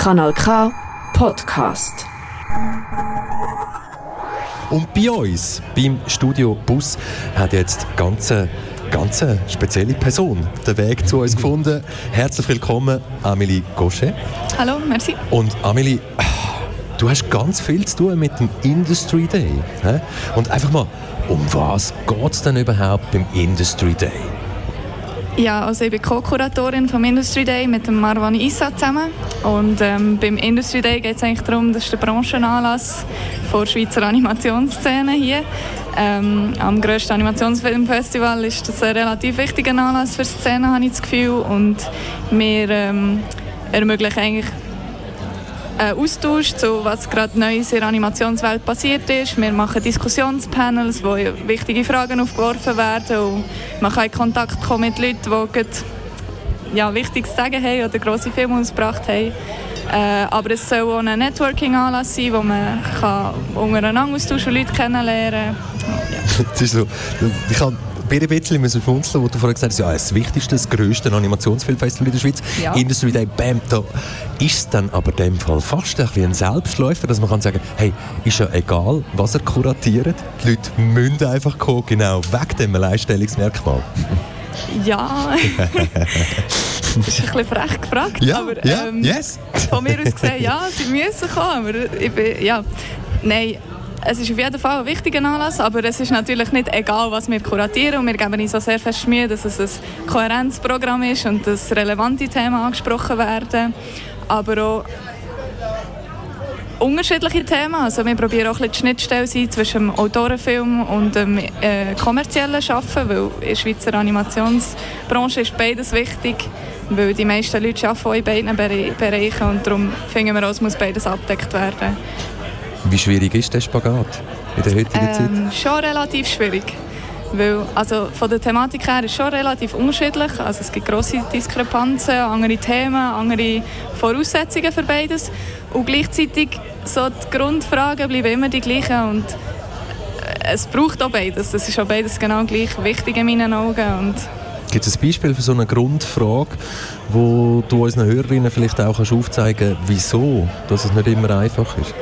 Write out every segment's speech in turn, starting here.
Kanal K Podcast. Und bei uns, beim Studio Bus, hat jetzt ganze ganz spezielle Person den Weg zu uns gefunden. Herzlich willkommen, Amelie Gauchet. Hallo, merci. Und Amelie, du hast ganz viel zu tun mit dem Industry Day. Und einfach mal, um was geht es denn überhaupt beim Industry Day? Ja, also ich bin Co-Kuratorin vom Industry Day mit dem Marwan Issa zusammen. Und ähm, beim Industry Day geht es eigentlich darum, das ist der Branchenanlass der Schweizer Animationsszene hier. Ähm, am grössten Animationsfilmfestival ist das ein relativ wichtiger Anlass für die Szene, habe ich das Gefühl. Und wir ähm, ermöglichen eigentlich einen Austausch zu was gerade Neues in der Animationswelt passiert ist. Wir machen Diskussionspanels, wo wichtige Fragen aufgeworfen werden und man kann in Kontakt kommen mit Leuten, die ja, Wichtiges zu sagen haben oder grosse Filme ausgebracht haben. Äh, aber es soll auch ein Networking-Anlass sein, wo man kann untereinander austauschen und Leute kennenlernen kann. Ja. Ein bisschen müssen schmunzeln, wo du vorhin gesagt hast, ja, das wichtigste, das grösste Animationsfilmfestival in der Schweiz, ja. Industry Day, bam, da ist es dann aber in dem Fall fast ein, ein Selbstläufer, dass man kann sagen, hey, ist ja egal, was er kuratiert, die Leute müssen einfach kommen, genau wegen dem Alleinstellungsmerkmal. Ja, das ist ein bisschen frech gefragt, ja, aber ja, ähm, yes. von mir aus gesehen, ja, sie müssen kommen, aber ich bin, ja, nein, es ist auf jeden Fall ein wichtiger Anlass, aber es ist natürlich nicht egal, was wir kuratieren. Und wir geben uns so sehr fest Mühe, dass es ein Kohärenzprogramm ist und dass relevante Themen angesprochen werden. Aber auch unterschiedliche Themen. Also wir probieren auch ein bisschen die Schnittstelle sein zwischen dem Autorenfilm und dem äh, kommerziellen Schaffen, weil in der Schweizer Animationsbranche ist beides wichtig, weil die meisten Leute arbeiten in beiden Bereichen und darum finden wir auch, es muss beides abgedeckt werden. Wie schwierig ist der Spagat in der heutigen ähm, Zeit? Schon relativ schwierig. Weil, also von der Thematik her ist es schon relativ unterschiedlich. Also es gibt grosse Diskrepanzen, andere Themen, andere Voraussetzungen für beides. Und gleichzeitig so die Grundfragen bleiben immer die gleichen. Und äh, es braucht auch beides. Das ist auch beides genau gleich wichtig in meinen Augen. Und Gibt es ein Beispiel für so eine Grundfrage, wo du unseren Hörerinnen vielleicht auch aufzeigen kannst, wieso dass es nicht immer einfach ist?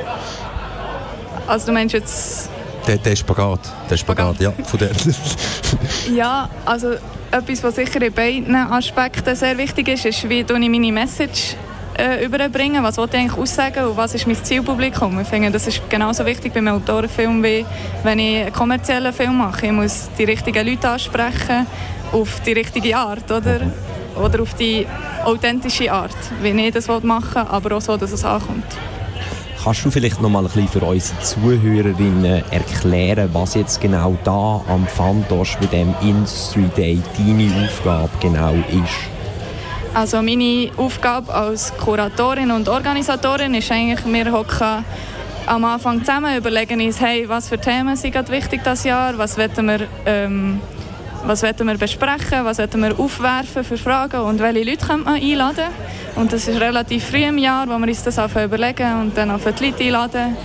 Also du meinst jetzt... Der, der Spagat, der Spagat, Spagat. ja. Von der. ja, also etwas, was sicher in beiden Aspekten sehr wichtig ist, ist, wie ich meine Message äh, überbringen, was wollte ich eigentlich aussagen und was ist mein Zielpublikum. Ich finde, das ist genauso wichtig beim Autorenfilm, wie wenn ich einen kommerziellen Film mache. Ich muss die richtigen Leute ansprechen, auf die richtige Art, oder? Oder auf die authentische Art, wie ich das machen will, aber auch so, dass es ankommt. Kannst du vielleicht noch mal ein bisschen für unsere Zuhörerinnen erklären, was jetzt genau da am Fantosch bei dem Industry Day deine Aufgabe genau ist? Also meine Aufgabe als Kuratorin und Organisatorin ist eigentlich, wir hocken am Anfang zusammen, überlegen uns, hey, was für Themen sind gerade wichtig das Jahr, was wollen wir ähm, was wollen wir besprechen, was wollen wir aufwerfen für Fragen? Und welche Leute können wir einladen. Und das ist relativ früh im Jahr, wo wir uns das überlegen und dann auf die Leute einladen.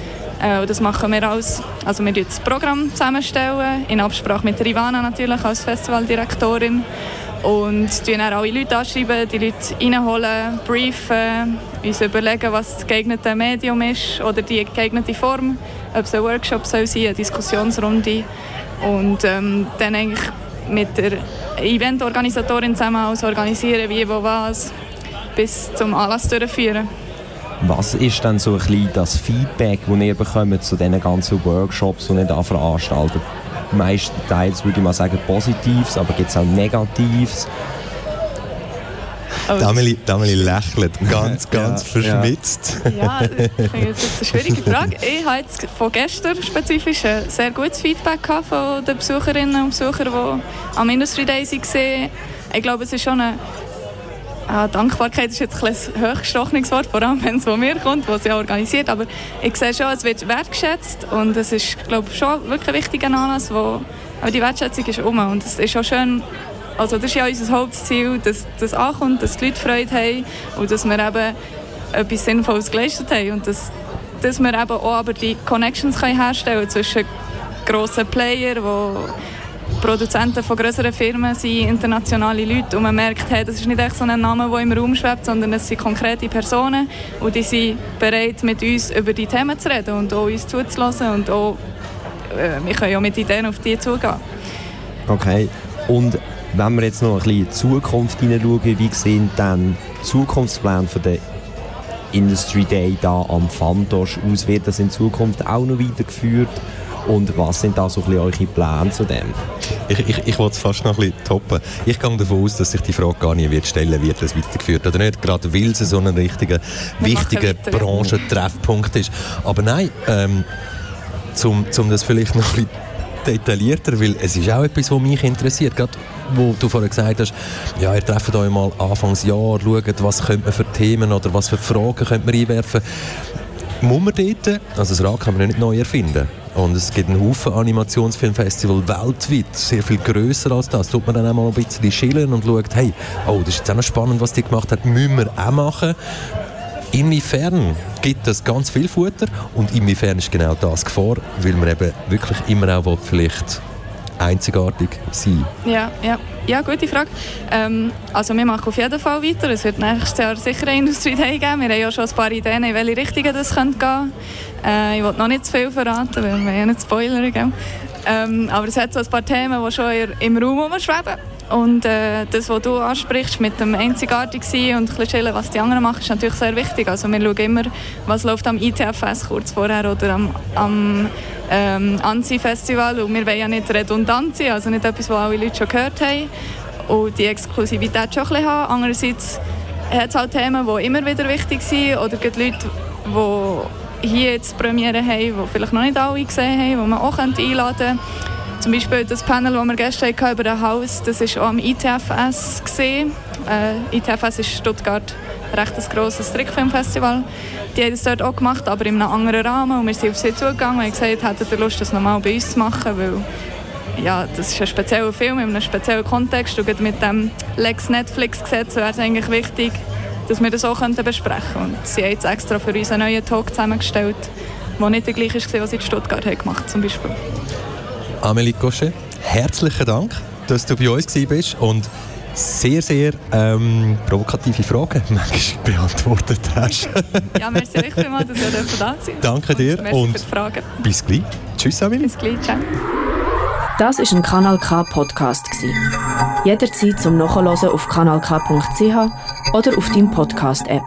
Äh, und das machen wir als, also wir das Programm zusammenstellen, in Absprache mit Rivana natürlich als Festivaldirektorin. Und dann alle Leute anschreiben, die Leute reinholen, briefen, uns überlegen, was das geeignete Medium ist oder die geeignete Form, ob es ein Workshop soll sein, eine Diskussionsrunde. Und ähm, dann eigentlich mit der Eventorganisatorin zusammen aus organisieren, wie, wo, was, bis zum Anlass durchführen. Was ist dann so ein bisschen das Feedback, das ihr bekommt zu diesen ganzen Workshops, die ihr da veranstaltet? Meistenteils würde ich mal sagen Positives, aber gibt es auch Negatives? Oh. Dameli, Dameli lächelt ganz, ganz ja, verschmitzt. Ja, ja das ist eine schwierige Frage. Ich habe jetzt von gestern spezifisch ein sehr gutes Feedback von den Besucherinnen und Besuchern, die am Industry Day waren. Ich glaube, es ist schon eine Ah, Dankbarkeit ist jetzt ein hochgestochenes Wort, vor allem wenn es von mir kommt, was ja organisiert. Aber ich sehe schon, es wird wertgeschätzt und es ist, glaube ich, schon wirklich ein wichtiger Anlass, wo aber die Wertschätzung ist um und es ist auch schön, also das ist ja unser Hauptziel, dass das ankommt, dass die Leute Freude haben und dass wir eben etwas Sinnvolles geleistet haben und dass, dass wir eben auch aber die Connections können herstellen zwischen grossen Playern, die Produzenten von größeren Firmen sind internationale Leute und man merkt, hey, das ist nicht echt so ein Name, der im Raum schwebt, sondern es sind konkrete Personen und die sind bereit, mit uns über die Themen zu reden und auch uns zuzulassen und auch, äh, wir können ja mit Ideen auf die zugehen. Okay, und wenn wir jetzt noch ein bisschen in die Zukunft hineinschauen, wie sehen dann Zukunftspläne für den Industry Day da am Fantosch aus? Wird das in Zukunft auch noch weitergeführt? Und was sind da so ein bisschen eure Pläne zu dem? Ich, ich, ich wollte es fast noch ein bisschen toppen. Ich gehe davon aus, dass sich die Frage gar nicht wird stellen wird, es weitergeführt oder nicht. Gerade weil es so ein richtiger, wichtiger Branchentreffpunkt ist. Aber nein, ähm, zum, zum das vielleicht noch ein bisschen detaillierter, weil es ist auch etwas, was mich interessiert. Gerade wo du vorhin gesagt hast, ja, ihr trefft euch mal Anfangsjahr, schaut, was könnte man für Themen oder was für Fragen könnte man einwerfen. Muss man dort, also das Rad kann man nicht neu erfinden. Und es gibt einen Haufen Animationsfilmfestival weltweit, sehr viel grösser als das. Tut man dann auch mal ein bisschen schillen und schaut, hey, oh, das ist jetzt auch noch spannend, was die gemacht hat, müssen wir auch machen. Inwiefern gibt es ganz viel Futter und inwiefern ist genau das Gefahr, weil man eben wirklich immer auch will, vielleicht einzigartig sein Ja, ja. ja gute Frage. Ähm, also wir machen auf jeden Fall weiter. Es wird nächstes Jahr sicher eine Industrie geben. Wir haben ja schon ein paar Ideen, in welche Richtung das gehen könnte. Äh, ich will noch nicht zu viel verraten, weil wir ja nicht Spoiler geben. Ähm, aber es hat so ein paar Themen, die schon im Raum rumschweben. Und äh, das, was du ansprichst, mit dem einzigartig sein und ein chillen, was die anderen machen, ist natürlich sehr wichtig. Also wir schauen immer, was läuft am ITFS kurz vorher oder am, am ähm, Anzi-Festival. Und wir wollen ja nicht redundant sein, also nicht etwas, was alle Leute schon gehört haben. Und die Exklusivität schon ein bisschen haben. Andererseits hat es auch Themen, die immer wieder wichtig sind. Oder gibt Leute, die hier jetzt Premiere haben, die vielleicht noch nicht alle gesehen haben, die man auch einladen könnte. Zum Beispiel das Panel, das wir gestern hatten über das Haus, das war auch am ITFS. Äh, ITFS ist Stuttgart ein recht grosses Trickfilmfestival. Die haben das dort auch gemacht, aber in einem anderen Rahmen. Und wir sind auf sie zugegangen und haben gesagt, hätten ihr Lust, das nochmal bei uns zu machen, weil ja, das ist ein spezieller Film in einem speziellen Kontext und mit dem Lex Netflix-Gesetz wäre es eigentlich wichtig, dass wir das auch besprechen könnten. Sie haben jetzt extra für uns einen neuen Talk zusammengestellt, der nicht der gleiche war, was sie in Stuttgart haben gemacht Beispiel. Amélie Cochet, herzlichen Dank, dass du bei uns bist und sehr, sehr ähm, provokative Fragen manchmal beantwortet hast. ja, merci euch vielmals, dass ihr da seid. Danke dir und, und für die Fragen. bis gleich. Tschüss, Amélie. Bis gleich, ciao. Das war ein Kanal K Podcast. Jederzeit zum Nachhören auf kanalk.ch oder auf deinem Podcast-App.